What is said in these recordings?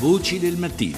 Voci del mattino.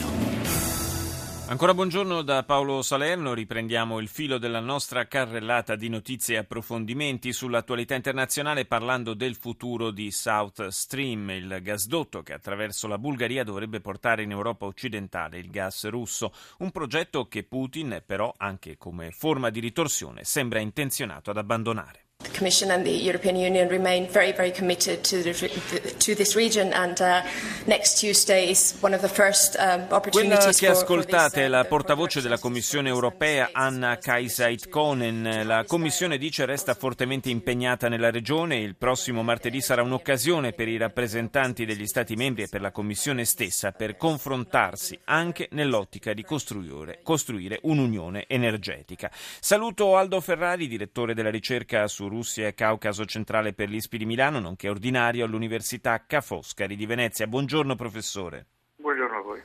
Ancora buongiorno da Paolo Salerno, riprendiamo il filo della nostra carrellata di notizie e approfondimenti sull'attualità internazionale parlando del futuro di South Stream, il gasdotto che attraverso la Bulgaria dovrebbe portare in Europa occidentale il gas russo, un progetto che Putin però anche come forma di ritorsione sembra intenzionato ad abbandonare. The Commission and the European Union remain very, very committed to, the, to this region, and uh, next Tuesday is one of the first um, opportunities Quella che ascoltate uh, è la portavoce della Commissione europea, Anna Kaisait-Konen. La Commissione dice resta fortemente impegnata nella regione. Il prossimo martedì sarà un'occasione per i rappresentanti degli Stati membri e per la Commissione stessa per confrontarsi anche nell'ottica di costruire, costruire un'unione energetica. Saluto Aldo Ferrari, direttore della ricerca su Russia e Caucaso centrale per l'ISPI di Milano, nonché ordinario all'Università Ca' Foscari di Venezia. Buongiorno professore. Buongiorno a voi.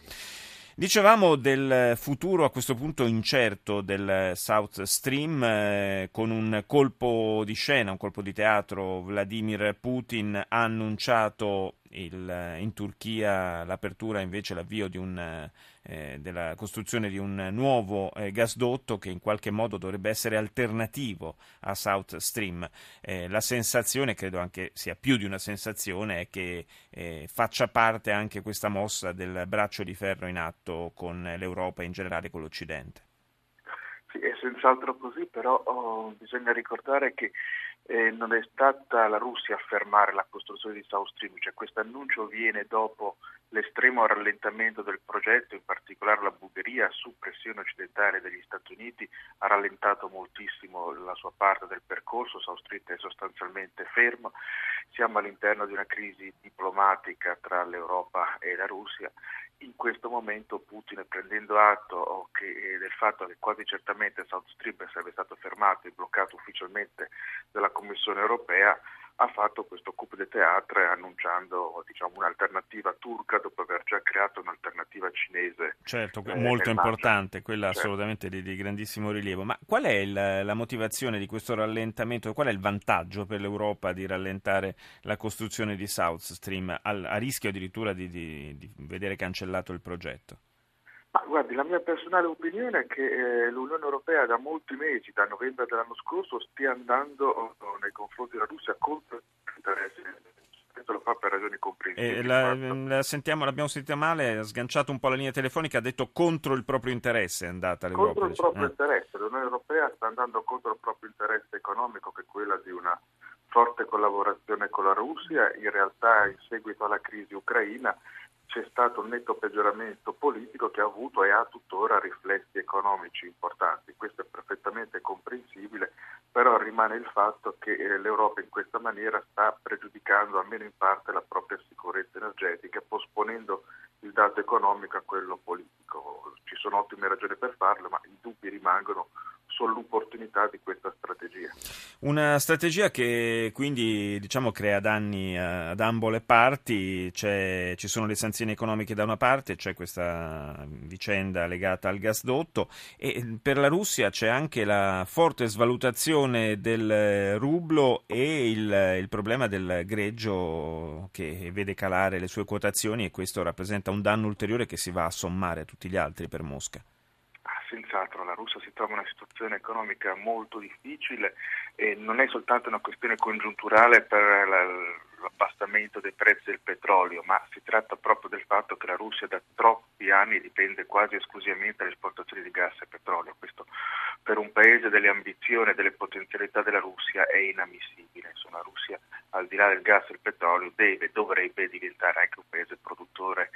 Dicevamo del futuro a questo punto incerto del South Stream eh, con un colpo di scena, un colpo di teatro. Vladimir Putin ha annunciato il, in Turchia l'apertura invece l'avvio un, eh, della costruzione di un nuovo eh, gasdotto che in qualche modo dovrebbe essere alternativo a South Stream. Eh, la sensazione, credo anche sia più di una sensazione, è che eh, faccia parte anche questa mossa del braccio di ferro in atto con l'Europa e in generale con l'Occidente. Sì, è senz'altro così, però oh, bisogna ricordare che eh, non è stata la Russia a fermare la costruzione di South Stream, cioè questo annuncio viene dopo l'estremo rallentamento del progetto, in particolare la Bulgaria su pressione occidentale degli Stati Uniti ha rallentato moltissimo la sua parte del percorso, South Stream è sostanzialmente fermo, siamo all'interno di una crisi diplomatica tra l'Europa e la Russia. In questo momento Putin prendendo atto che, eh, del fatto che quasi certamente South Stream sarebbe stato fermato e bloccato ufficialmente dalla Commissione europea ha fatto questo coup de théâtre annunciando diciamo, un'alternativa turca dopo aver già creato un'alternativa cinese. Certo, eh, molto importante, quella certo. assolutamente di, di, grandissimo rilievo. Ma qual è il, la motivazione di questo rallentamento? Qual è il vantaggio per l'Europa di rallentare la costruzione di South Stream al, a rischio addirittura di, di, di vedere cancellato il progetto? Ma guardi, la mia personale opinione è che eh, l'Unione Europea da molti mesi, da novembre dell'anno scorso, stia andando oh, nei confronti della Russia contro l'interesse questo lo fa per ragioni comprensibili. Eh, la, la sentiamo, l'abbiamo sentita male, ha sganciato un po' la linea telefonica, ha detto contro il proprio interesse è andata l'Europa. Contro il proprio eh. interesse, l'Unione Europea sta andando contro il proprio interesse economico che è quella di una forte collaborazione con la Russia, in realtà in seguito alla crisi ucraina c'è stato un netto peggioramento politico che ha avuto e ha tuttora riflessi economici importanti. Questo è perfettamente comprensibile, però rimane il fatto che eh, l'Europa in questa maniera sta pregiudicando almeno in parte la propria sicurezza energetica, posponendo il dato economico a quello politico. Ci sono ottime ragioni per farlo, ma i dubbi rimangono sull'opportunità di questa strategia. Una strategia che quindi diciamo, crea danni ad ambo le parti, c'è, ci sono le sanzioni economiche da una parte, c'è questa vicenda legata al gasdotto e per la Russia c'è anche la forte svalutazione del rublo e il, il problema del greggio che vede calare le sue quotazioni e questo rappresenta un danno ulteriore che si va a sommare a tutti gli altri per Mosca senz'altro la Russia si trova in una situazione economica molto difficile e non è soltanto una questione congiunturale per l'abbassamento dei prezzi del petrolio, ma si tratta proprio del fatto che la Russia da troppi anni dipende quasi esclusivamente dall'esportazione di gas e petrolio. Questo per un paese delle ambizioni e delle potenzialità della Russia è inammissibile. Insomma, la Russia al di là del gas e del petrolio deve, dovrebbe diventare anche un paese produttore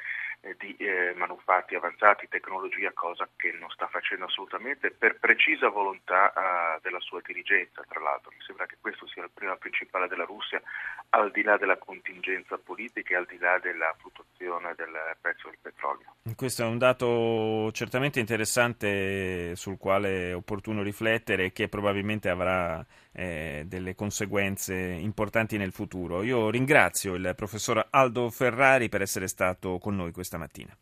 di eh, manufatti avanzati, tecnologia, cosa che non sta facendo assolutamente per precisa volontà eh, della sua dirigenza, tra l'altro. Mi sembra che questo sia il problema principale della Russia, al di là della contingenza politica e al di là della fluttuazione del prezzo del petrolio. Questo è un dato certamente interessante sul quale è opportuno riflettere e che probabilmente avrà eh, delle conseguenze importanti nel futuro. Io ringrazio il professor Aldo Ferrari per essere stato con noi questa mattina.